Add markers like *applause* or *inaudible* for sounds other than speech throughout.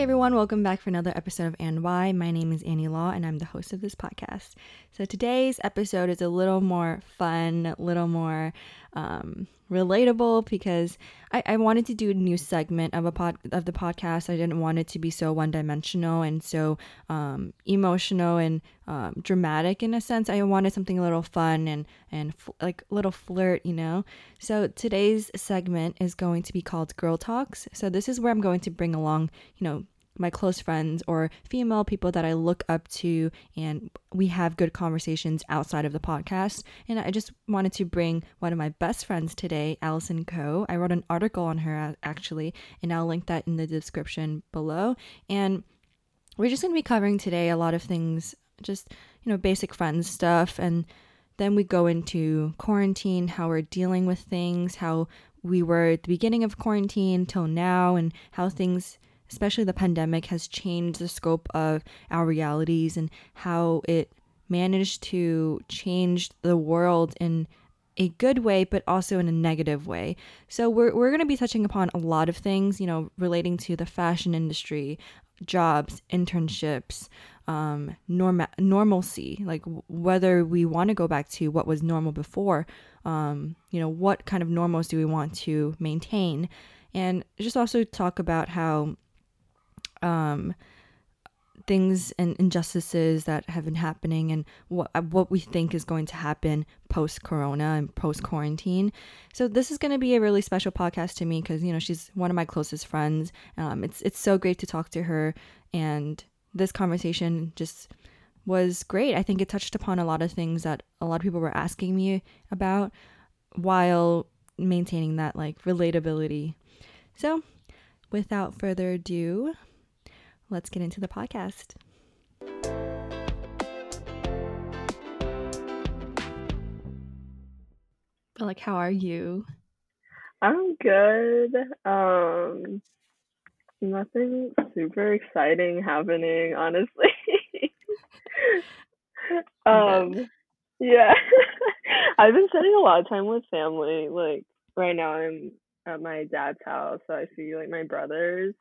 Hey everyone, welcome back for another episode of And Why. My name is Annie Law and I'm the host of this podcast. So today's episode is a little more fun, a little more um, relatable because I, I wanted to do a new segment of a pod of the podcast. I didn't want it to be so one dimensional and so um, emotional and um, dramatic in a sense. I wanted something a little fun and and f- like a little flirt, you know. So today's segment is going to be called Girl Talks. So this is where I'm going to bring along, you know, my close friends or female people that I look up to, and we have good conversations outside of the podcast. And I just wanted to bring one of my best friends today, Allison Coe. I wrote an article on her uh, actually, and I'll link that in the description below. And we're just going to be covering today a lot of things, just, you know, basic friends stuff. And then we go into quarantine, how we're dealing with things, how we were at the beginning of quarantine till now, and how things especially the pandemic, has changed the scope of our realities and how it managed to change the world in a good way, but also in a negative way. So, we're, we're going to be touching upon a lot of things, you know, relating to the fashion industry, jobs, internships, um, norma- normalcy, like whether we want to go back to what was normal before, um, you know, what kind of normals do we want to maintain? And just also talk about how um, things and injustices that have been happening and what uh, what we think is going to happen post corona and post quarantine. So this is going to be a really special podcast to me because you know she's one of my closest friends. Um, it's it's so great to talk to her, and this conversation just was great. I think it touched upon a lot of things that a lot of people were asking me about while maintaining that like relatability. So, without further ado, let's get into the podcast. But like, how are you? I'm good. Um, nothing super exciting happening, honestly. *laughs* um, yeah, *laughs* I've been spending a lot of time with family. Like right now, I'm at my dad's house, so I see like my brothers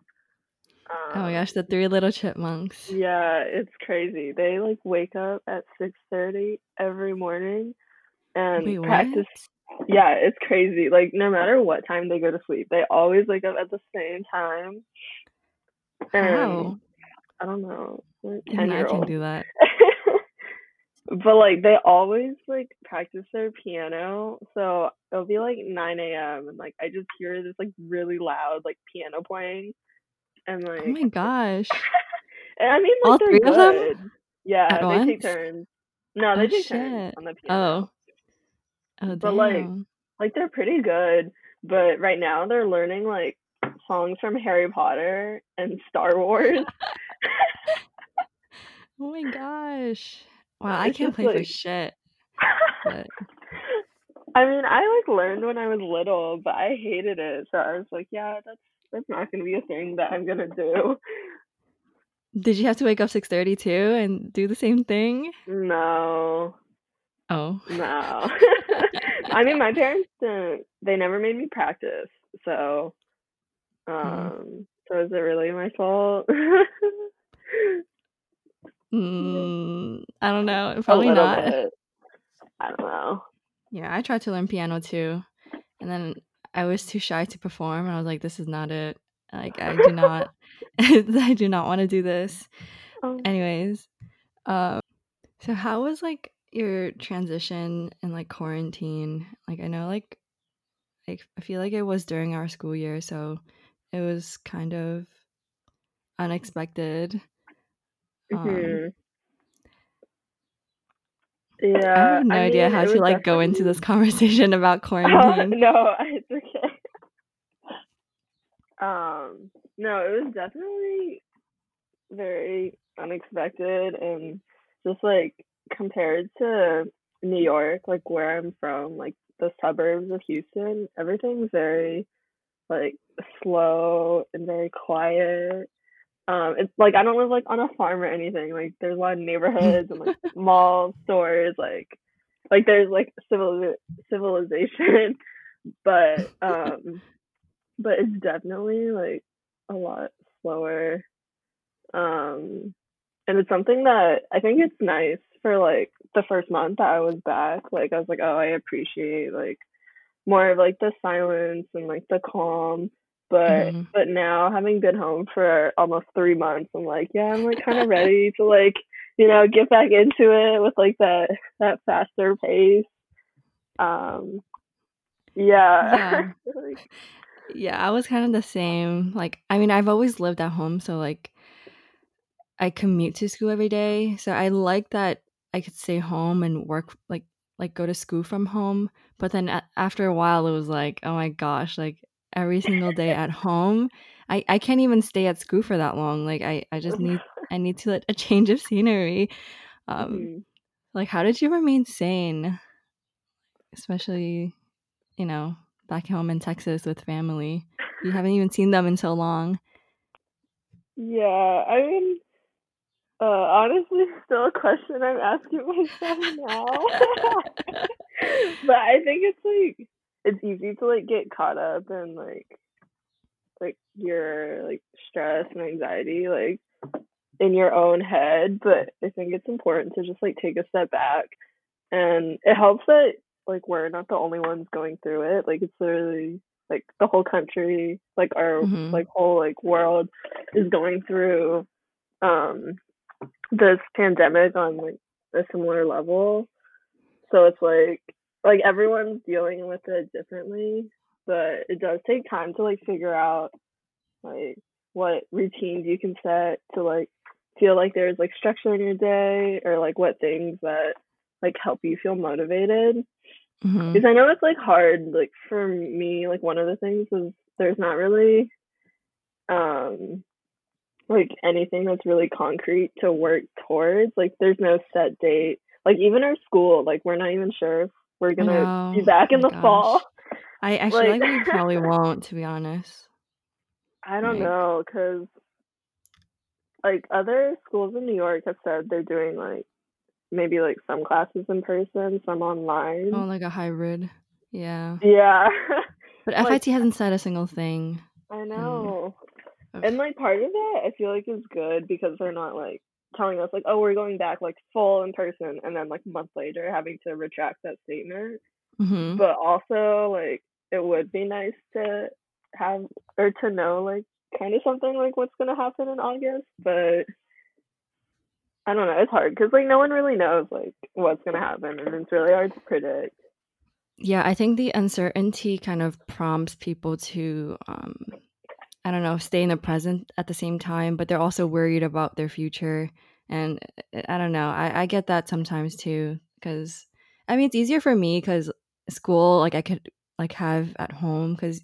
Oh my gosh, the um, three little chipmunks. Yeah, it's crazy. They like wake up at 6:30 every morning and Wait, practice. Yeah, it's crazy. Like no matter what time they go to sleep, they always wake up at the same time. And How? I don't know. like, I 10-year-old. can do that. *laughs* but like they always like practice their piano, so it'll be like 9 a.m. and like I just hear this like really loud like piano playing, and like Oh my gosh. *laughs* I mean like All they're three of them? Yeah, At they take turns. No, they Oh, take turns on the piano. Oh. Oh But, like, damn. Like they're pretty good, but right now they're learning like songs from Harry Potter and Star Wars. *laughs* Oh my gosh. Wow, *laughs* I can't play for shit. But I mean, I like learned when I was little, but I hated it. So I was like, yeah, that's that's not gonna be a thing that I'm gonna do. did you have to wake up 6:30 too and do the same thing? No, Oh. no. *laughs* I mean, my parents didn't. They never made me practice. So, um, so is it really my fault? *laughs* Mm, I don't know. Probably not. bit. I don't know. Yeah, I tried to learn piano too, and then I was too shy to perform. And I was like, "This is not it. Like, I do not, *laughs* I do not want to do this." Oh. Anyways, um, so how was like your transition in like quarantine? Like, I know like, like I feel like it was during our school year, so it was kind of unexpected. Um, Mhm. I Yeah, have no I idea mean, how to like go into this *laughs* conversation about definitely- *laughs* quarantine. no, it's okay. Um, no, it was definitely very unexpected and just like compared to New York, like where I'm from, like the suburbs of Houston, everything's very like slow and very quiet. Um, it's like I don't live like on a farm or anything. Like there's a lot of neighborhoods and like *laughs* malls, stores, like like there's like civil civilization, *laughs* but um, but it's definitely like a lot slower Um, and it's something that I think it's nice for like the first month that I was back. Like I was like, oh, I appreciate like more of like the silence and like the calm. But hmm but now having been home for almost three months, I'm like, yeah, I'm like kind of ready to like you know get back into it with like that that faster pace. Um, yeah. Yeah. *laughs* like, Yeah, I was kind of the same. Like, I mean, I've always lived at home, so like I commute to school every day. So I like that I could stay home and work like like go to school from home. But then a- after a while it was like, oh my gosh, like every single day at home. I I can't even stay at school for that long. Like I I just need *laughs* I need to let a change of scenery. Um mhm. like how did you remain sane, especially, you know, back home in Texas with family? You haven't even seen them in so long. Yeah, I mean, uh, honestly, still a question I'm asking myself *laughs* now. *laughs* But I think it's like it's easy to like get caught up in like like your like stress and anxiety like in your own head, but I think it's important to just like take a step back and it helps that like we're not the only ones going through it. Like it's literally like the whole country, like our Mhm. like whole like world is going through um this pandemic on like a similar level. So it's like like everyone's dealing with it differently, but it does take time to like figure out like what routines you can set to like feel like there's like structure in your day or like what things that like help you feel motivated. Mhm. Because I know it's like hard, like for me, like one of the things is there's not really um like anything that's really concrete to work towards. Like there's no set date. Like even our school, like we're not even sure if we're gonna be back in the fall. gosh. I I *laughs* feel Like like we probably *laughs* won't, to be honest. I don't Like, know, cause like other schools in New York have said they're doing like maybe like some classes in person, some online. oh, like a hybrid. Yeah. Yeah. *laughs* But like FIT hasn't said a single thing. I know. ugh. And like part of that I feel like is good because they're not like telling us like, oh, we're going back like full in person and then like a month later having to retract that statement. Mhm. But also like it would be nice to have or to know like kind of something like what's gonna happen in August. But I don't know, it's hard because like no one really knows like what's gonna happen and it's really hard to predict. Yeah, I think the uncertainty kind of prompts people to um I don't know, stay in the present at the same time, but they're also worried about their future. And uh, I don't know, I, I get that sometimes too. Because I mean, it's easier for me because school, like I could like have at home because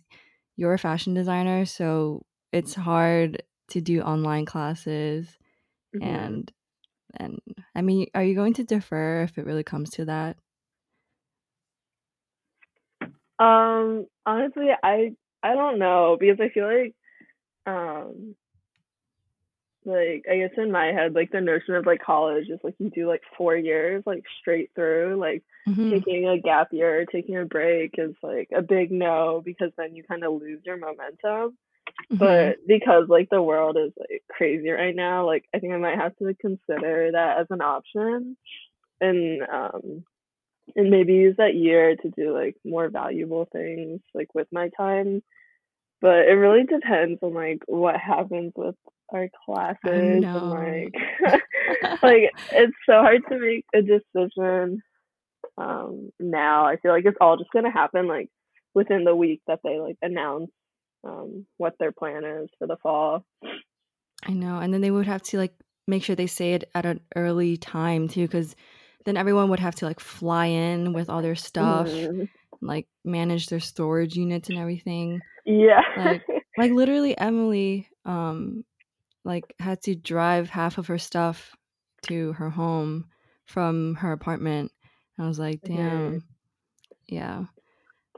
you're a fashion designer, so it's hard to do online classes. hmm And and I mean, are you going to defer if it really comes to that? Um, honestly, I I don't know because I feel like um like I guess in my head like the notion of like college is like you do like four years like straight through like hmm taking a gap year taking a break is like a big no because then you kind of lose your momentum hmm but because like the world is like crazy right now like I think I might have to consider that as an option and um and maybe use that year to do like more valuable things like with my time. But it really depends on like what happens with our classes and like *laughs* *laughs* like it's so hard to make a decision um now. I feel like it's all just gonna happen like within the week that they like announce um what their plan is for the fall. I know, and then they would have to, like, make sure they say it at an early time too, because then everyone would have to, like, fly in with all their stuff, Mhm. like, manage their storage units and everything. Yeah. Like *laughs* like, literally, Emily, um, like, had to drive half of her stuff to her home from her apartment. I was like. "Damn." Yeah.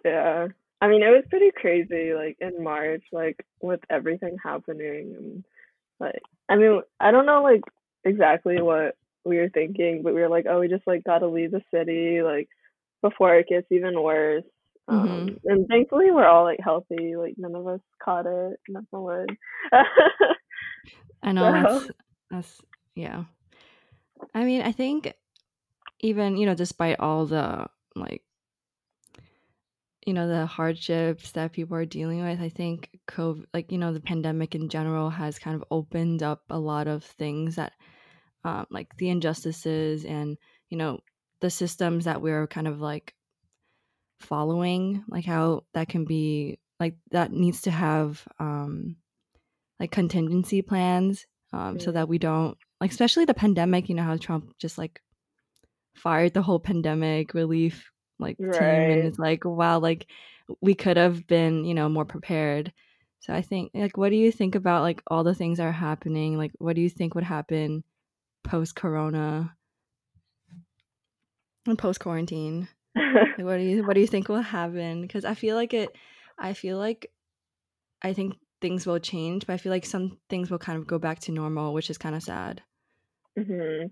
Yeah. I mean, it was pretty crazy like in March like with everything happening and Like, I mean, I don't know like exactly what we were thinking, but we were like, oh, we just like gotta leave the city like before it gets even worse. Mhm. Um, and thankfully we're all like healthy, like none of us caught it, knock on wood. I *laughs* know that's, that's yeah. I mean, I think even you know, despite all the like, you know, the hardships that people are dealing with, I think COVID, like you know, the pandemic in general has kind of opened up a lot of things that, um, like the injustices and you know the systems that we're kind of like following, like how that can be like that needs to have um like contingency plans um so that we don't like especially the pandemic, you know how Trump just like fired the whole pandemic relief like team and it's like wow like we could have been, you know, more prepared. So I think like what do you think about like all the things that are happening? Like what do you think would happen post corona and post quarantine? Like, what do you what do you *laughs* think will happen? Because I feel like it. I feel like I think things will change, but I feel like some things will kind of go back to normal, which is kind of sad. hmm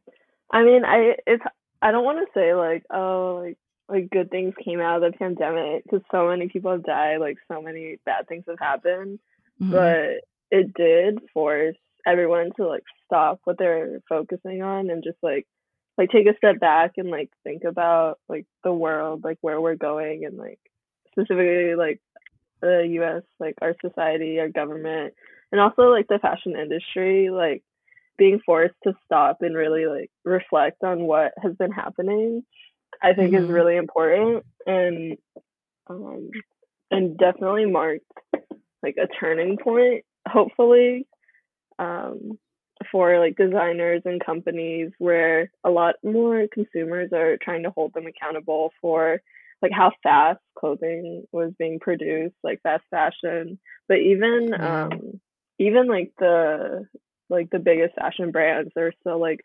I mean, I it's I don't want to say like oh like like good things came out of the pandemic because so many people have died, like so many bad things have happened, hmm but it did force everyone to like stop what they're focusing on and just like like take a step back and like think about like the world, like where we're going and like specifically like the US, like our society, our government, and also like the fashion industry, like being forced to stop and really like reflect on what has been happening, I think is hmm really important and um and definitely marked like a turning point, hopefully, um for like designers and companies where a lot more consumers are trying to hold them accountable for like how fast clothing was being produced, like fast fashion. But even Yeah. um even like the like the biggest fashion brands are still like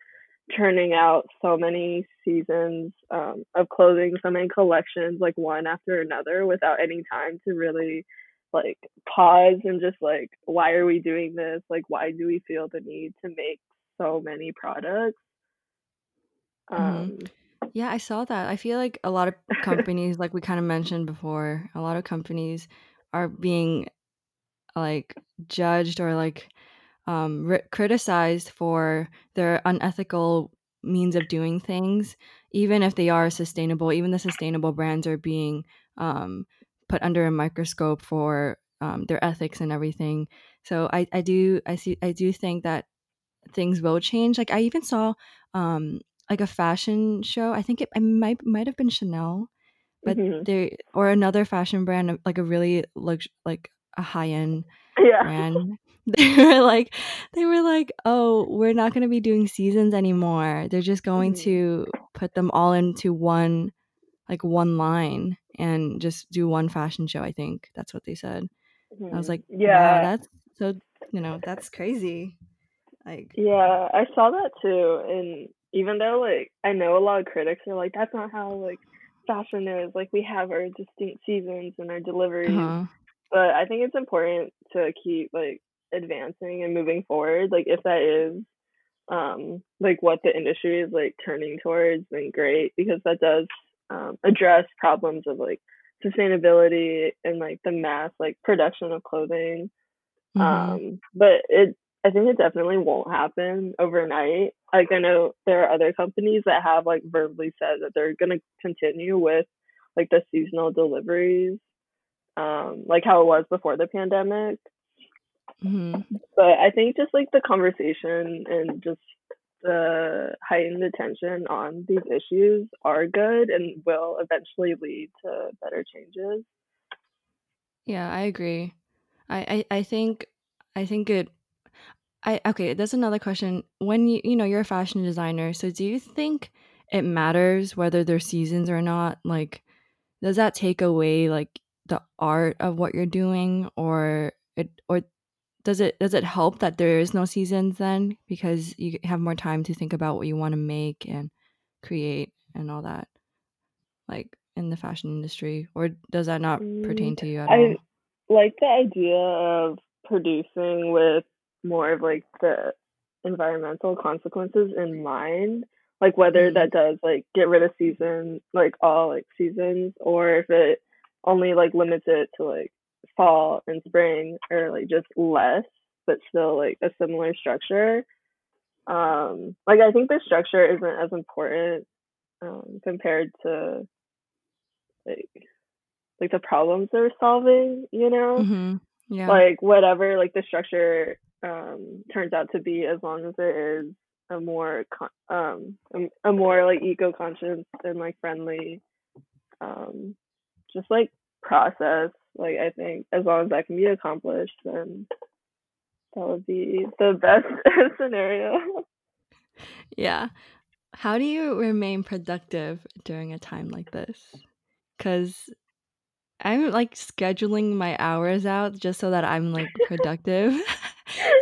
churning out so many seasons um, of clothing, so many collections, like one after another, without any time to really like pause and just like, why are we doing this? Like, why do we feel the need to make so many products? hmm Um, Yeah, I saw that. I feel like a lot of *laughs* companies, like we kind of mentioned before, a lot of companies are being like judged or like um, ri criticized for their unethical means of doing things, even if they are sustainable. Even the sustainable brands are being um, put under a microscope for um, their ethics and everything. So I, I do I see I do think that things will change. Like I even saw um, like a fashion show. I think it, it might might have been Chanel, but mhm. there or another fashion brand, like a really lux like a high end yeah. brand. *laughs* They were like they were like, "Oh, we're not gonna be doing seasons anymore. They're just going Mhm. to put them all into one like, one line and just do one fashion show," I think. That's what they said. I was Mhm. like, "Wow, Yeah. that's so" you know, that's crazy. Like Yeah, I saw that too. And even though like I know a lot of critics are like, that's not how like fashion is. Like we have our distinct seasons and our deliveries. uh-huh. But I think it's important to keep like advancing and moving forward. Like if that is um like what the industry is like turning towards, then great because that does um address problems of like sustainability and like the mass like production of clothing Mhm. um, but it, I think it definitely won't happen overnight. Like I know there are other companies that have like verbally said that they're gonna continue with like the seasonal deliveries, um, like how it was before the pandemic. Mhm. But I think just like the conversation and just the heightened attention on these issues are good and will eventually lead to better changes. Yeah, I agree. I I I think I think it I okay, that's another question. When you you know, you're a fashion designer, so do you think it matters whether there's seasons or not? Like, does that take away like the art of what you're doing or it or does it does it help that there is no seasons then because you have more time to think about what you want to make and create and all that like in the fashion industry or does that not Mm, pertain to you at I all? like the idea of producing with more of like the environmental consequences in mind, like whether Mhm. that does like get rid of season, like all like seasons, or if it only like limits it to like fall and spring or like just less. but still like a similar structure. Um, like I think the structure isn't as important um, compared to like like the problems they're solving. You know, Mm-hmm. Yeah. like whatever like the structure um, turns out to be, as long as it is a more con- um a, a more like eco conscious and like friendly um just like process like i think as long as that can be accomplished then that would be the *laughs* best *laughs* scenario yeah. How do you remain productive during a time like this? Because I'm like scheduling my hours out just so that I'm like productive. *laughs*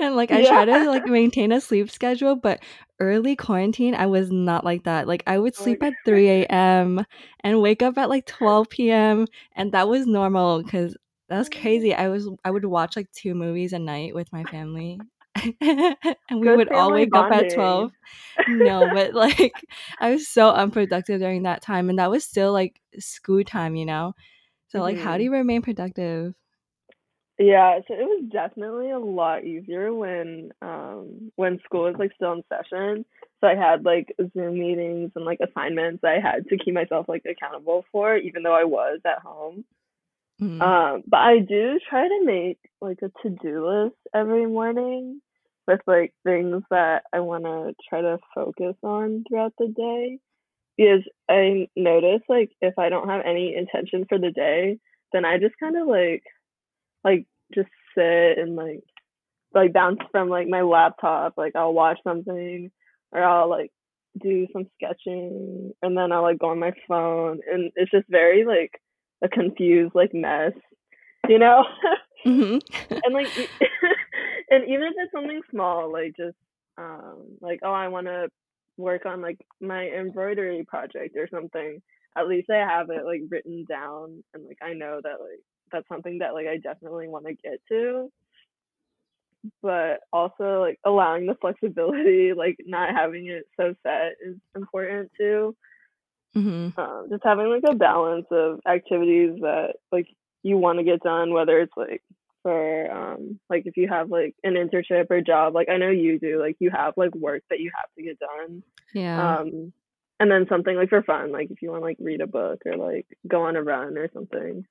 and like I try to like maintain a sleep schedule, but early quarantine, I was not like that. Like I would Oh sleep at 3 a.m. and wake up at like 12 p.m. And that was normal because that was crazy. I was I would watch like two movies a night with my family. *laughs* and we Good would all wake up at 12 no, but like *laughs* I was so unproductive during that time, and that was still like school time, you know. So like, how do you remain productive? Yeah, so it was definitely a lot easier when um when school was like still in session. So I had like Zoom meetings and like assignments I had to keep myself like accountable for, even though I was at home. Mhm. Um, but I do try to make like a to-do list every morning with like things that I want to try to focus on throughout the day. Because I notice like if I don't have any intention for the day, then I just kind of like like just sit and like like bounce from like my laptop. Like I'll watch something or I'll like do some sketching and then I'll like go on my phone and it's just very like a confused like mess, you know? *laughs* Mhm. and like *laughs* and even if it's something small, like just um like oh I want to work on like my embroidery project or something, at least I have it like written down and like I know that like that's something that like I definitely want to get to but also like allowing the flexibility, like not having it so set is important too. Mhm. Um, just having like a balance of activities that like you want to get done, whether it's like for um like if you have like an internship or job, like I know you do, like you have like work that you have to get done. Yeah. Um and then something like for fun, like if you want to like read a book or like go on a run or something.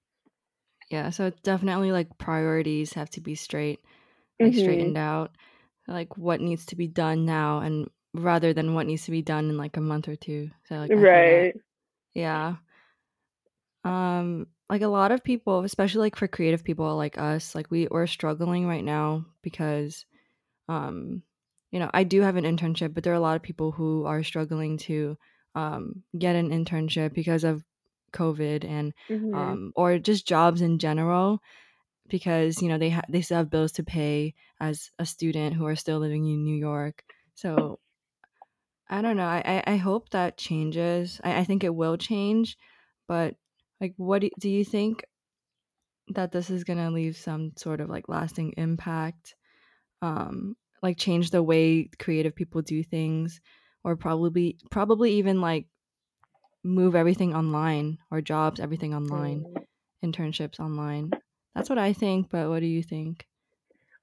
Yeah. So it's definitely like priorities have to be straight, like Mhm. straightened out, like what needs to be done now, and rather than what needs to be done in like a month or two. So like I feel that. Right. Yeah. Um, like a lot of people, especially like for creative people like us, like we we're struggling right now because um you know, I do have an internship, but there are a lot of people who are struggling to um get an internship because of COVID and Mhm. um or just jobs in general because you know they ha- they still have bills to pay as a student who are still living in New York. So I don't know. I I, I hope that changes. I, I think it will change, but like, what do, do you think that this is gonna leave some sort of like lasting impact? Um, like change the way creative people do things, or probably probably even like move everything online or jobs everything online, Mm. internships online. That's what I think. But what do you think?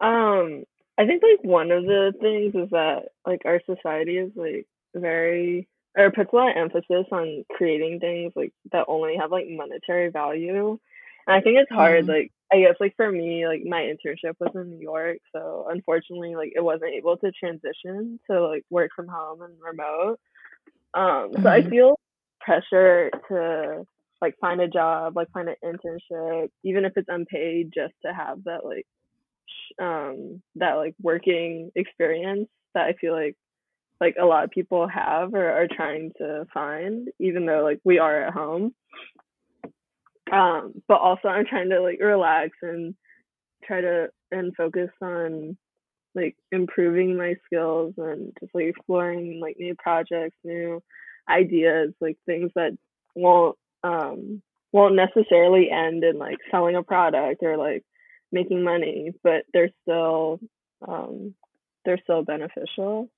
Um, I think like one of the things is that like our society is like very or puts a lot of emphasis on creating things like that only have like monetary value. And I think it's hard, Mhm. like I guess like for me, like my internship was in New York, so unfortunately like it wasn't able to transition to like work from home and remote. Um, so I Mhm. feel pressure to like find a job, like find an internship, even if it's unpaid, just to have that like um that like working experience that I feel like like a lot of people have or are trying to find, even though like we are at home. Um, but also I'm trying to like relax and try to and focus on like improving my skills and just like exploring like new projects, new ideas, like things that won't um won't necessarily end in like selling a product or like making money, but they're still um they're still beneficial.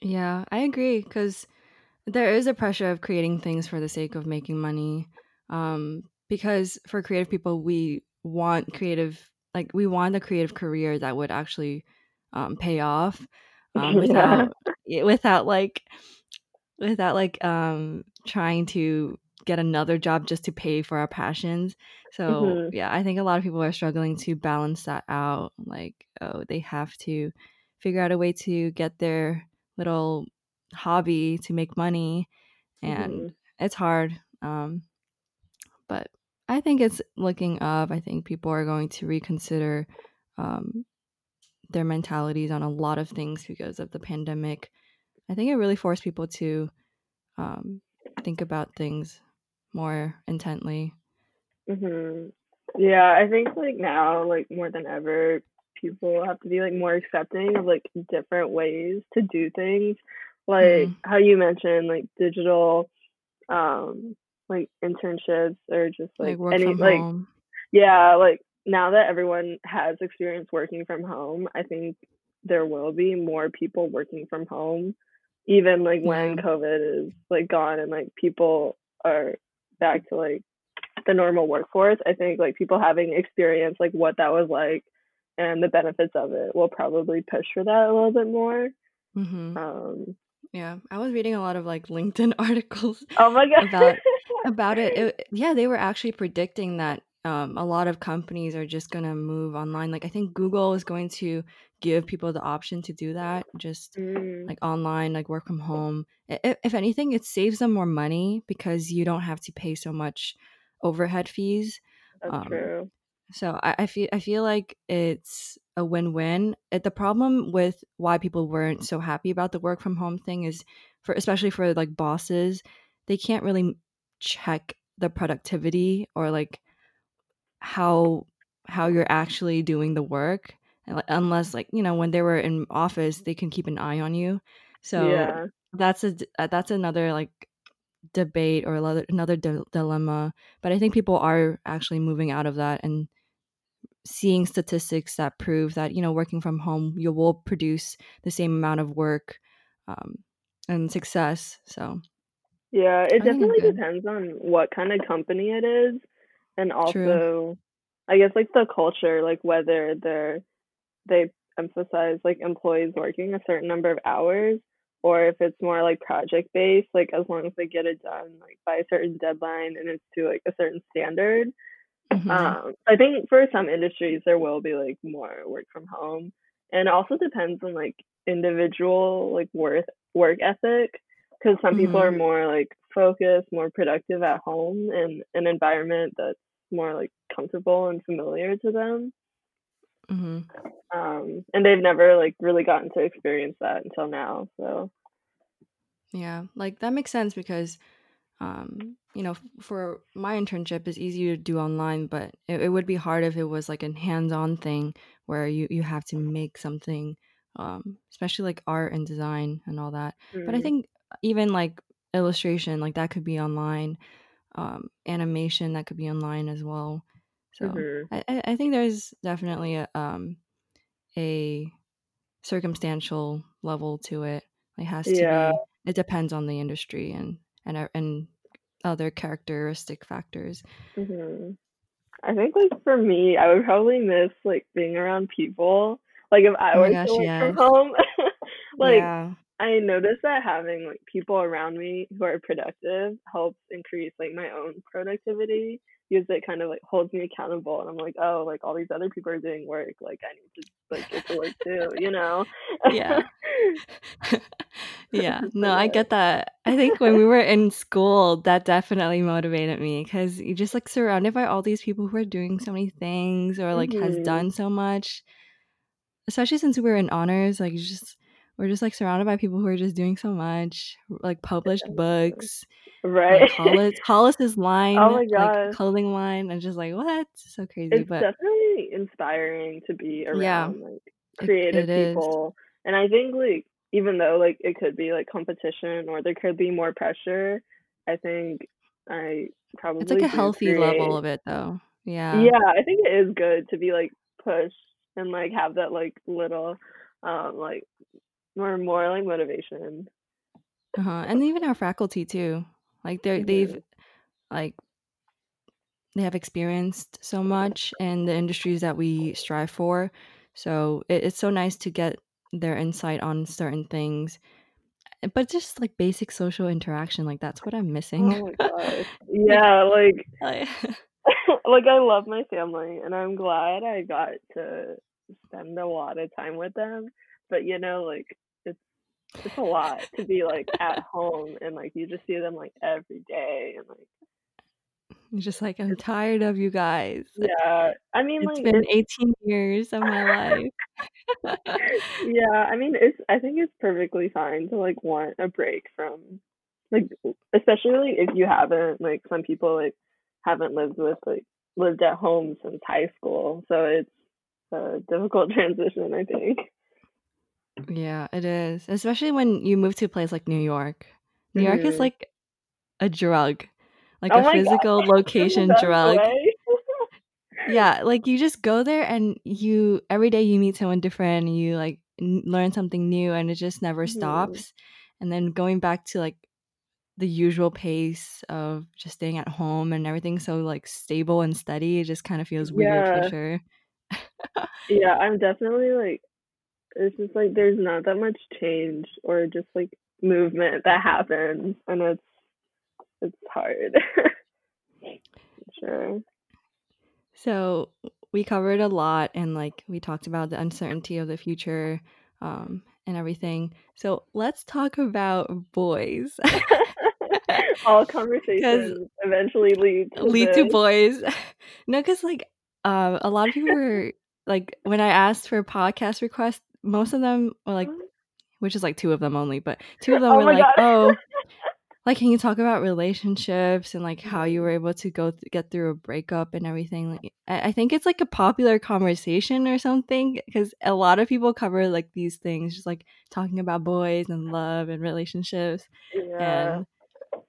Yeah, I agree because there is a pressure of creating things for the sake of making money. Um, because for creative people, we want creative like we want a creative career that would actually um, pay off um, *laughs* without without like without like um trying to get another job just to pay for our passions. So Mhm. yeah, I think a lot of people are struggling to balance that out. Like, oh, they have to figure out a way to get their little hobby to make money, and Mhm. it's hard. Um, but I think it's looking up. I think people are going to reconsider um, their mentalities on a lot of things because of the pandemic. I think it really forced people to um, think about things more intently. Mhm. Yeah, I think like now, like more than ever, people have to be like more accepting of like different ways to do things. Like Mhm. how you mentioned, like digital, um, like internships or just Like like any from like home. yeah, like now that everyone has experience working from home, I think there will be more people working from home, even like when COVID is like gone and like people are back to like the normal workforce. I think like people having experience like what that was like and the benefits of it will probably push for that a little bit more. Mhm. Um, Yeah, I was reading a lot of like LinkedIn *laughs* articles oh my god. about *laughs* about it. it. Yeah, they were actually predicting that um, a lot of companies are just gonna move online. Like I think Google is going to give people the option to do that, just Mm, like online, like work from home. I- i- If anything, it saves them more money because you don't have to pay so much overhead fees. that's Um, true. so I, I feel I feel like it's a win-win. It, the problem with why people weren't so happy about the work from home thing is for especially for like bosses, they can't really check the productivity or like how how you're actually doing the work unless like you know when they were in office they can keep an eye on you. So Yeah. that's a uh, that's another like debate or another another di- dilemma but i think people are actually moving out of that and seeing statistics that prove that you know working from home you will produce the same amount of work um, and success so Yeah, it i definitely depends on what kind of company it is and true. also I guess like the culture, like whether they're they emphasize like employees working a certain number of hours or if it's more like project based, like as long as they get it done like by a certain deadline and it's to like a certain standard. hmm Um, I think for some industries there will be like more work from home, and it also depends on like individual like work work ethic, because some people hmm are more like focused, more productive at home in an environment that's more like comfortable and familiar to them. Hmm Um, and they've never like really gotten to experience that until now. So. Yeah like that makes sense because um you know for my internship it's easy to do online but it, it would be hard if it was like a hands-on thing where you you have to make something um especially like art and design and all that. But i mm, think even like illustration like that could be online um animation that could be online as well so hmm i i think there's definitely a um a circumstantial level to it it has to yeah, be it depends on the industry and and uh, and other characteristic factors. hmm I think like for me, I would probably miss like being around people. Like if I Oh were to gosh, work from home, *laughs* like Yeah. I noticed that having like people around me who are productive helps increase like my own productivity because it kind of like holds me accountable and I'm like, oh, like all these other people are doing work, like I need to like get to work too, you know? Yeah. *laughs* *laughs* yeah. No, I get that. I think when we were in school, that definitely motivated me because you're just like surrounded by all these people who are doing so many things or like has hmm done so much. Especially since we were in honors, like just we're just like surrounded by people who are just doing so much, like published books, like Right. Hollis *laughs* Hollis's Oh line, my like clothing line, and just like what? So crazy. It's But definitely inspiring to be yeah, around like it creative it is. people. And I think like even though like it could be like competition or there could be more pressure, I think I probably It's like a healthy level of it though. Yeah. Yeah, I think it is good to be like pushed and like have that like little um like more more like motivation. Uh-huh. And even our faculty too. Like they they've hmm like they have experienced so much in the industries that we strive for. So it, it's so nice to get their insight on certain things. But just like basic social interaction, like that's what I'm missing. Oh my. *laughs* Yeah, Like- *laughs* *laughs* like I love my family and I'm glad I got to spend a lot of time with them. But you know, like it's a lot to be like at home and like you just see them like every day and like It's just like I'm tired of you guys. yeah. I mean It's like been it's 18 years of my life. *laughs* yeah, I mean it's I think it's perfectly fine to like want a break from like especially if you haven't like some people like haven't lived with like lived at home since high school. So it's a difficult *laughs* transition, I think. Yeah, it is. Especially when you move to a place like New York. New York is Mhm. like a drug, like Oh a my god. physical *laughs* location drug. Yeah, like you just go there and you every day you meet someone different and you like n- learn something new and it just never Mhm. stops. And then going back to like the usual pace of just staying at home and everything so like stable and steady, it just kind of feels weird for Yeah. sure. Yeah, I'm definitely like it's just like there's not that much change or just like movement that happens and it's it's hard. *laughs* sure. So we covered a lot and like we talked about the uncertainty of the future um, and everything. So let's talk about boys. *laughs* All conversations *laughs* eventually lead to lead to boys. no, because like um, a lot of people were like when I asked for podcast requests, most of them were like, which is like two of them only, but two of *laughs* them Oh were like, god. oh, *laughs* like can you talk about relationships and like how you were able to go th- get through a breakup and everything like i, I think it's like a popular conversation or something because a lot of people cover like these things just like talking about boys and love and relationships Yeah. and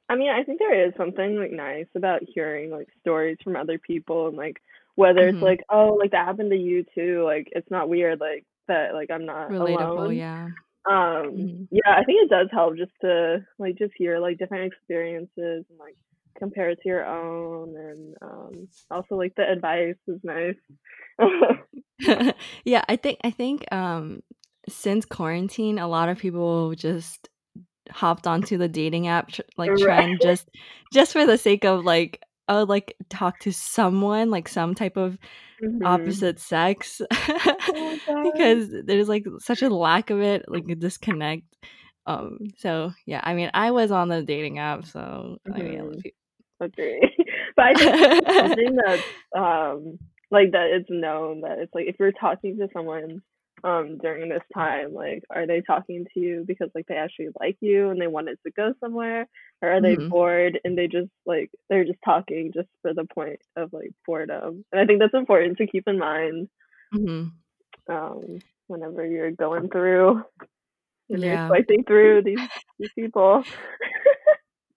I mean, I think there is something like nice about hearing like stories from other people and like whether it's mhm, like, oh, like that happened to you too. Like it's not weird like that like I'm not relatable alone. yeah Um mhm. yeah, I think it does help just to like just hear like different experiences and like compare it to your own and um also like the advice is nice. *laughs* yeah i think i think um since quarantine a lot of people just hopped onto the dating app tr- like right. trend just just for the sake of like oh like talk to someone like some type of Mhm. opposite sex Oh *laughs* because there's like such a lack of it like a disconnect um so yeah i mean i was on the dating app so i mean Mhm. you- Agree. *laughs* but I think something *laughs* that's um like that it's known that it's like if you're talking to someone um during this time, like are they talking to you because like they actually like you and they wanted to go somewhere? Or are they Mhm. bored and they just like they're just talking just for the point of like boredom? And I think that's important to keep in mind Mhm. um whenever you're going through you're yeah swiping through these *laughs* these people.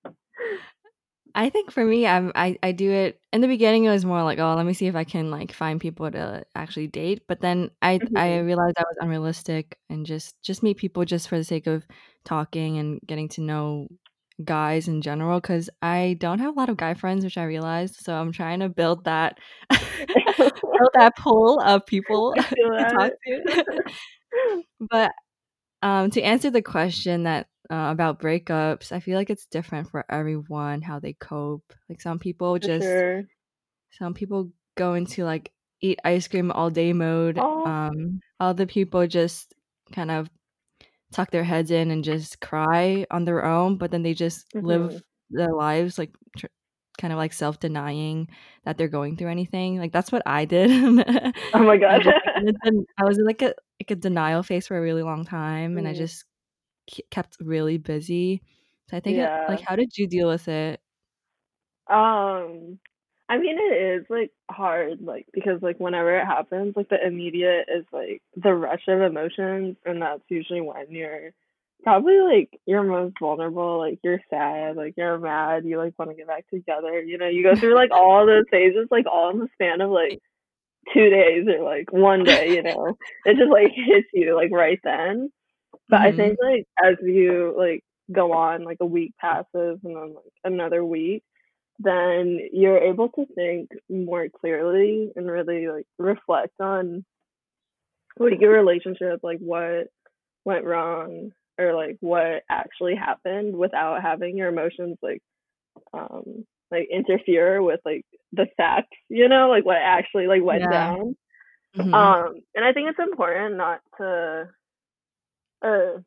*laughs* I think for me, I'm I, I do it in the beginning. It was more like, oh, let me see if I can like find people to actually date. But then I I Mhm. realized that was unrealistic and just just meet people just for the sake of talking and getting to know guys in general. Because I don't have a lot of guy friends, which I realized. So I'm trying to build that *laughs* build that pool of people *laughs* *laughs* to talk to. but um, to answer the question that uh, about breakups, I feel like it's different for everyone how they cope. Like some people just sure. some people go into like eat ice cream all day mode. Oh, Um, other people just kind of tuck their heads in and just cry on their own, but then they just mhm. live their lives like tr- kind of like self denying that they're going through anything. Like that's what I did. Oh my *laughs* god. just like in a den- I was in like a like a denial phase for a really long time, and I Mm, just kept really busy. So I think it, like, how did you deal with it? Um, I mean, it is like hard, like because like whenever it happens, like the immediate is like the rush of emotions, and that's usually when you're probably like you're most vulnerable. Like you're sad, like you're mad, you like want to get back together. You know, you go through like all those phases, like all in the span of like two days or like one day. You know, it just like *laughs* hits you like right then. But I hmm think like as you like go on, like a week passes and then like another week, then you're able to think more clearly and really like reflect on like your relationship, like what went wrong or like what actually happened without having your emotions like um like interfere with like the facts, you know, like what actually like went Yeah. down. Mhm. Um and I think it's important not to uh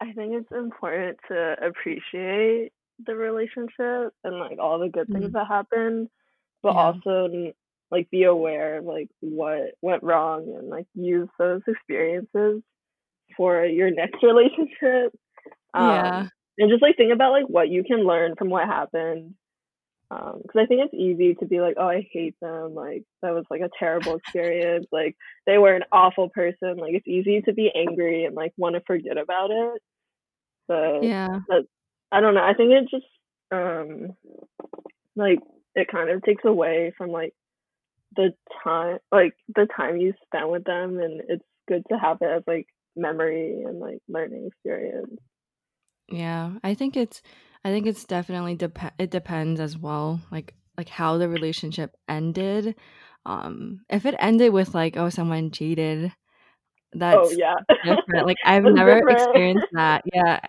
I think it's important to appreciate the relationship and like all the good things Mhm. that happened, but Yeah. also like be aware of like what went wrong and like use those experiences for your next *laughs* relationship. Yeah. Um, and just like think about like what you can learn from what happened. Um, because I think it's easy to be like, oh, I hate them. Like that was like a terrible experience. Like they were an awful person. Like it's easy to be angry and like want to forget about it. But Yeah. I don't know. I think it just um like it kind of takes away from like the time like the time you spent with them and it's good to have it as like memory and like learning experience. Yeah. I think it's I think it's definitely dep- it depends as well like like how the relationship ended. Um if it ended with like oh someone cheated, Oh that's yeah. different. Like *laughs* I've never different. experienced *laughs* that. Yeah,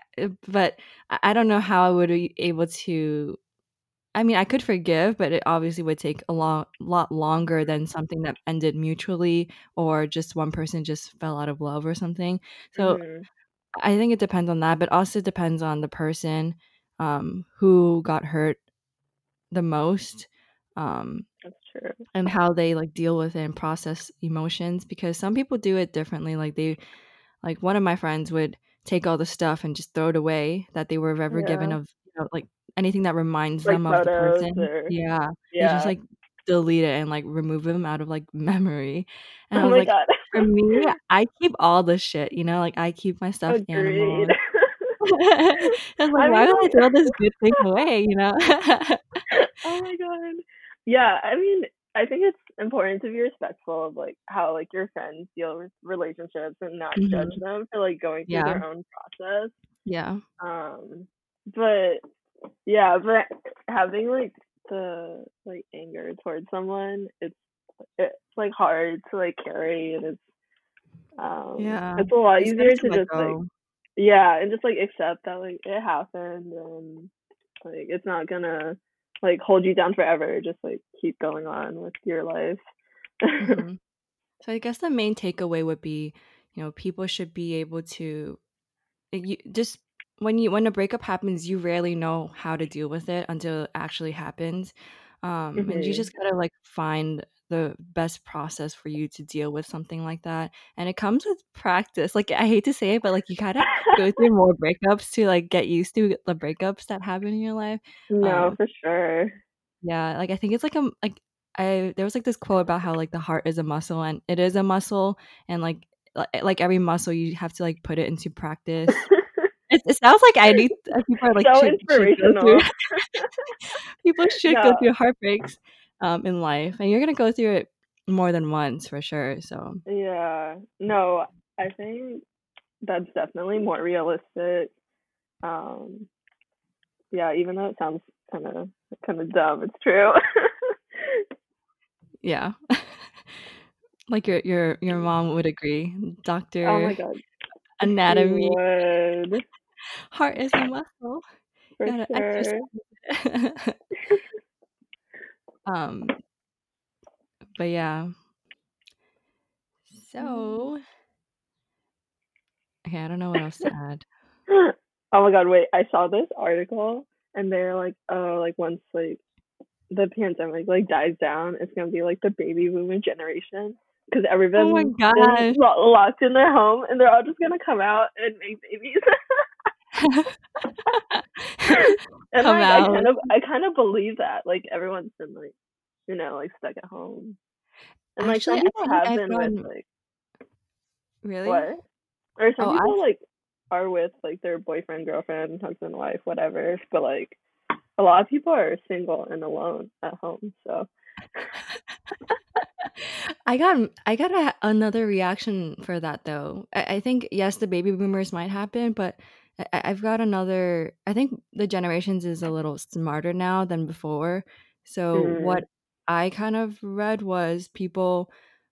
but I don't know how I would be able to I mean, I could forgive, but it obviously would take a lot lot longer than something that ended mutually or just one person just fell out of love or something. So Mhm. I think it depends on that, but also depends on the person um, who got hurt the most. Um, That's true. and how they like deal with it and process emotions because some people do it differently like they like one of my friends would take all the stuff and just throw it away that they were ever given of you know, like anything that reminds Like them of the person or yeah they just like delete it and like remove them out of like *laughs* memory and i Oh was my like god. for me *laughs* i keep all the shit you know like i keep my stuffed Agreed. animals i *laughs* was like I why mean would i throw this *laughs* good thing away you know oh my god. Yeah, I mean, I think it's important to be respectful of like how like your friends deal with relationships and not judge Mhm. them for like going through yeah their own process. yeah Um, but yeah, but having like the like anger towards someone, it's it's like hard to like carry and it's um yeah it's a lot easier to to just like go yeah, and just like accept that like it happened and like it's not gonna like hold you down forever. Just like keep going on with your life. hmm *laughs* So I guess the main takeaway would be, you know, people should be able to you, just when you when a breakup happens, you rarely know how to deal with it until it actually happens, um, and you hmm just gotta like find the best process for you to deal with something like that. And it comes with practice. Like I hate to say it, but like you gotta go through *laughs* more breakups to like get used to the breakups that happen in your life. no, Um, for sure. yeah, like I think it's like a like I there was like this quote about how like the heart is a muscle and it is a muscle and like like, like every muscle you have to like put it into practice. *laughs* It, it sounds like I need uh, people are like so should should go through *laughs* people should go through heartbreaks um in life and you're gonna go through it more than once for sure. So yeah, no, I think that's definitely more realistic. Um, yeah, even though it sounds kind of kind of dumb, it's true. *laughs* yeah. *laughs* like your your your mom would agree. doctor. oh Doctor my god, anatomy, *laughs* heart is a muscle. for sure. Um but yeah. So okay, I don't know what else to add. *laughs* oh my god, wait, I saw this article and they're like, oh, like once like the pandemic like dies down, it's gonna be like the baby boomer generation because Oh my gosh. locked in their home and they're all just gonna come out and make babies. *laughs* *laughs* and Come like I kind of I kind of believe that like everyone's been like you know like stuck at home and like Actually, some people have I've been with like really? what or some Oh, people like are with like their boyfriend girlfriend husband wife whatever but like a lot of people are single and alone at home so I got I got a, another reaction for that though. I, I think yes, the baby boomers might happen, but I- I've got another. I think the generations is a little smarter now than before. So Mm. what I kind of read was people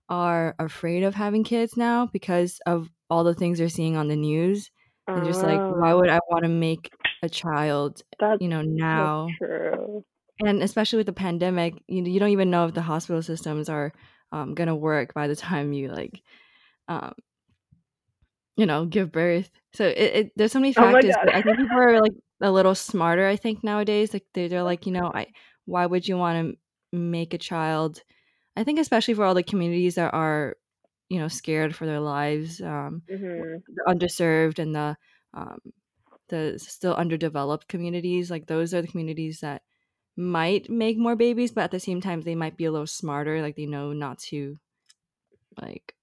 are afraid of having kids now because of all the things they're seeing on the news. And just like, why Oh, would I want to make a child, that's you know, so now? true. And especially with the pandemic, you you don't even know if the hospital systems are um, gonna work by the time you like um, you know, give birth. So it, it there's so many Oh factors, but. I think people are like a little smarter. I think nowadays, like they, they're like, you know, I why would you want to make a child? I think especially for all the communities that are, you know, scared for their lives, um, Mhm. the underserved and the um, the still underdeveloped communities. Like those are the communities that might make more babies, but at the same time, they might be a little smarter. Like they know not to like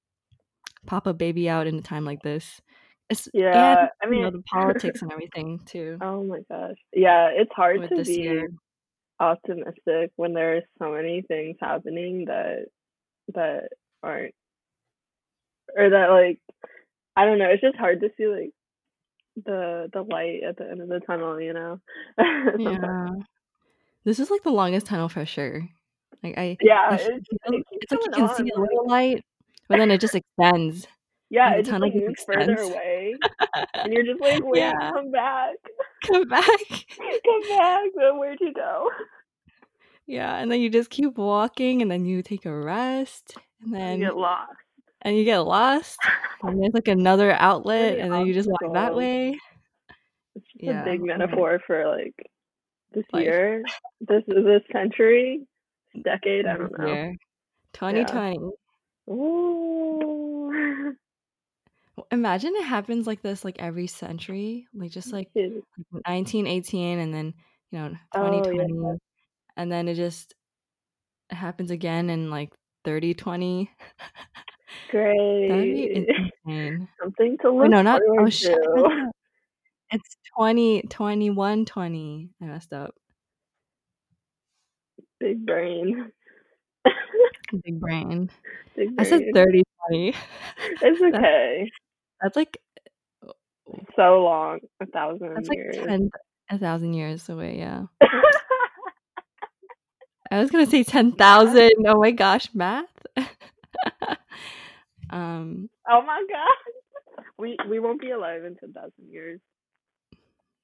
pop a baby out in a time like this. It's, and Yeah, I you mean know the *laughs* politics and everything too Oh my gosh. Yeah, it's hard to be year. Optimistic when there's so many things happening that that aren't or that like I don't know, it's just hard to see like the the light at the end of the tunnel, you know? *laughs* Yeah, this is like the longest tunnel for sure. Like I, Yeah, I it's feel it's like you can see on, a little light, but then it just extends. Yeah, it just like moves further extends. away and you're just *laughs* like, "Wait, yeah, come back. *laughs* come back. Come back. But where'd you go?" yeah, and then you just keep walking, and then you take a rest, and then You get lost. and you get lost, and there's like another outlet, and then you just walk that way. It's just a big metaphor for like this life. year, this this century, decade, I don't know. year, Yeah. Ooh. *laughs* Imagine it happens like this like every century, like just like 1918 and then, you know, Oh, 2020 yeah. and then it just happens again in like 3020. *laughs* That'd be in- Great. *laughs* Something to look no, not oh shit. I to. messed up. *laughs* It's 20 21 20. I messed up. Big brain. Big brain. Big I said brain. 30 20. It's okay. That's like So long. A thousand that's thousand like years. 10 a thousand years away, yeah. *laughs* I was gonna say ten thousand. Oh my gosh, math. *laughs* um, Oh my god. We we won't be alive in ten thousand years.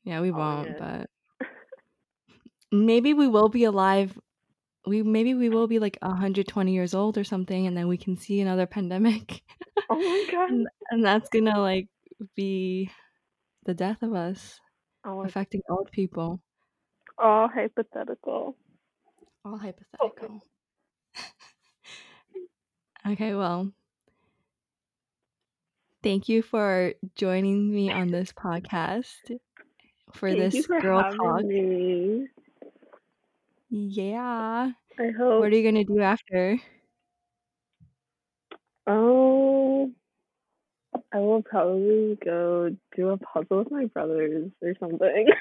yeah, we Calling won't, but maybe we will be alive. We maybe we will be like 120 years old or something, and then we can see another pandemic, *laughs* *laughs* Oh my god. and, and that's gonna like be the death of us, Oh affecting old people. all hypothetical. All hypothetical. *laughs* Okay, well, thank you for joining me on this podcast for Thank you this for girl talk. me. Yeah. I hope. What are you gonna do after? Oh I will probably go do a puzzle with my brothers or something. *laughs*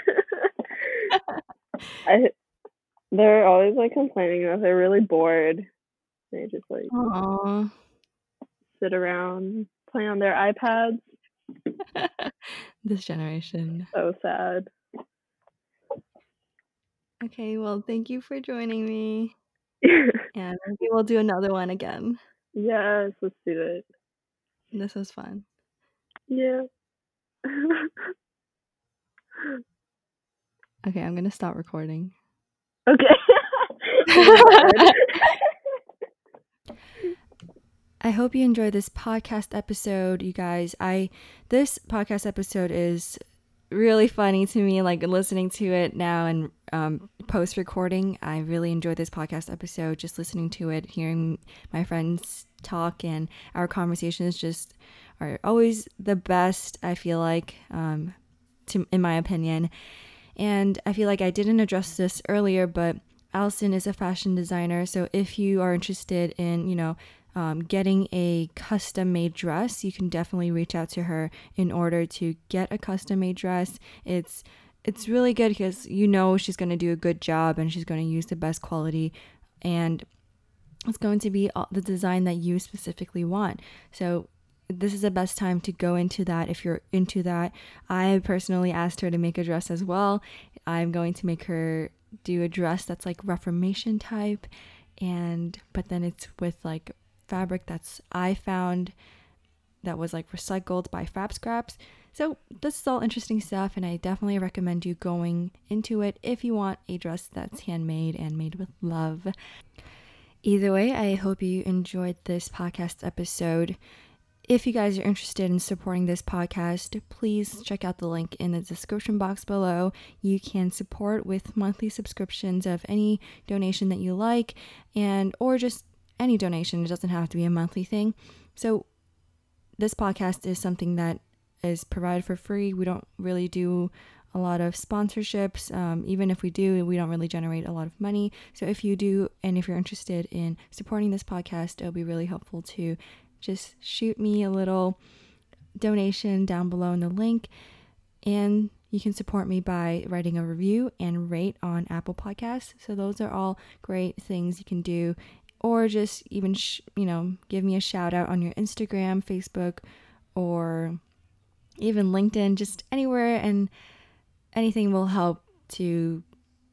I they're always like complaining that they're really bored. They just like Aww. sit around, play on their iPads. *laughs* this generation. So sad. Okay, well, thank you for joining me, *laughs* and maybe we'll do another one again. Let's do it. This was fun. Yeah. Okay, I'm gonna stop recording. okay. *laughs* I hope you enjoyed this podcast episode, you guys. I this podcast episode is really funny to me. Like listening to it now and um, post recording, I really enjoyed this podcast episode. Just listening to it, hearing my friends talk, and our conversations just are always the best. I feel like, um, to in my opinion, and I feel like I didn't address this earlier, but Allison is a fashion designer. So if you are interested in, you know, um, getting a custom made dress, you can definitely reach out to her in order to get a custom made dress. It's it's really good because you know she's going to do a good job and she's going to use the best quality and it's going to be the design that you specifically want. So this is the best time to go into that if you're into that. I personally asked her to make a dress as well. I'm going to make her do a dress that's like Reformation type and but then it's with like fabric that's I found that was like recycled by Fab Scraps. So this is all interesting stuff and I definitely recommend you going into it if you want a dress that's handmade and made with love. Either way, I hope you enjoyed this podcast episode. If you guys are interested in supporting this podcast, please check out the link in the description box below. You can support with monthly subscriptions of any donation that you like and or just any donation. It doesn't have to be a monthly thing. So this podcast is something that is provided for free. We don't really do a lot of sponsorships. Um, even if we do, we don't really generate a lot of money. So if you do, and if you're interested in supporting this podcast, it'll be really helpful to just shoot me a little donation down below in the link. And you can support me by writing a review and rate on Apple Podcasts. So those are all great things you can do. Or just even, sh- you know, give me a shout out on your Instagram, Facebook, or even LinkedIn, just anywhere. And anything will help to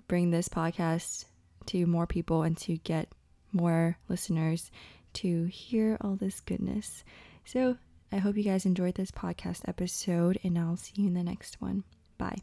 bring this podcast to more people and to get more listeners to hear all this goodness. So I hope you guys enjoyed this podcast episode, and I'll see you in the next one. Bye.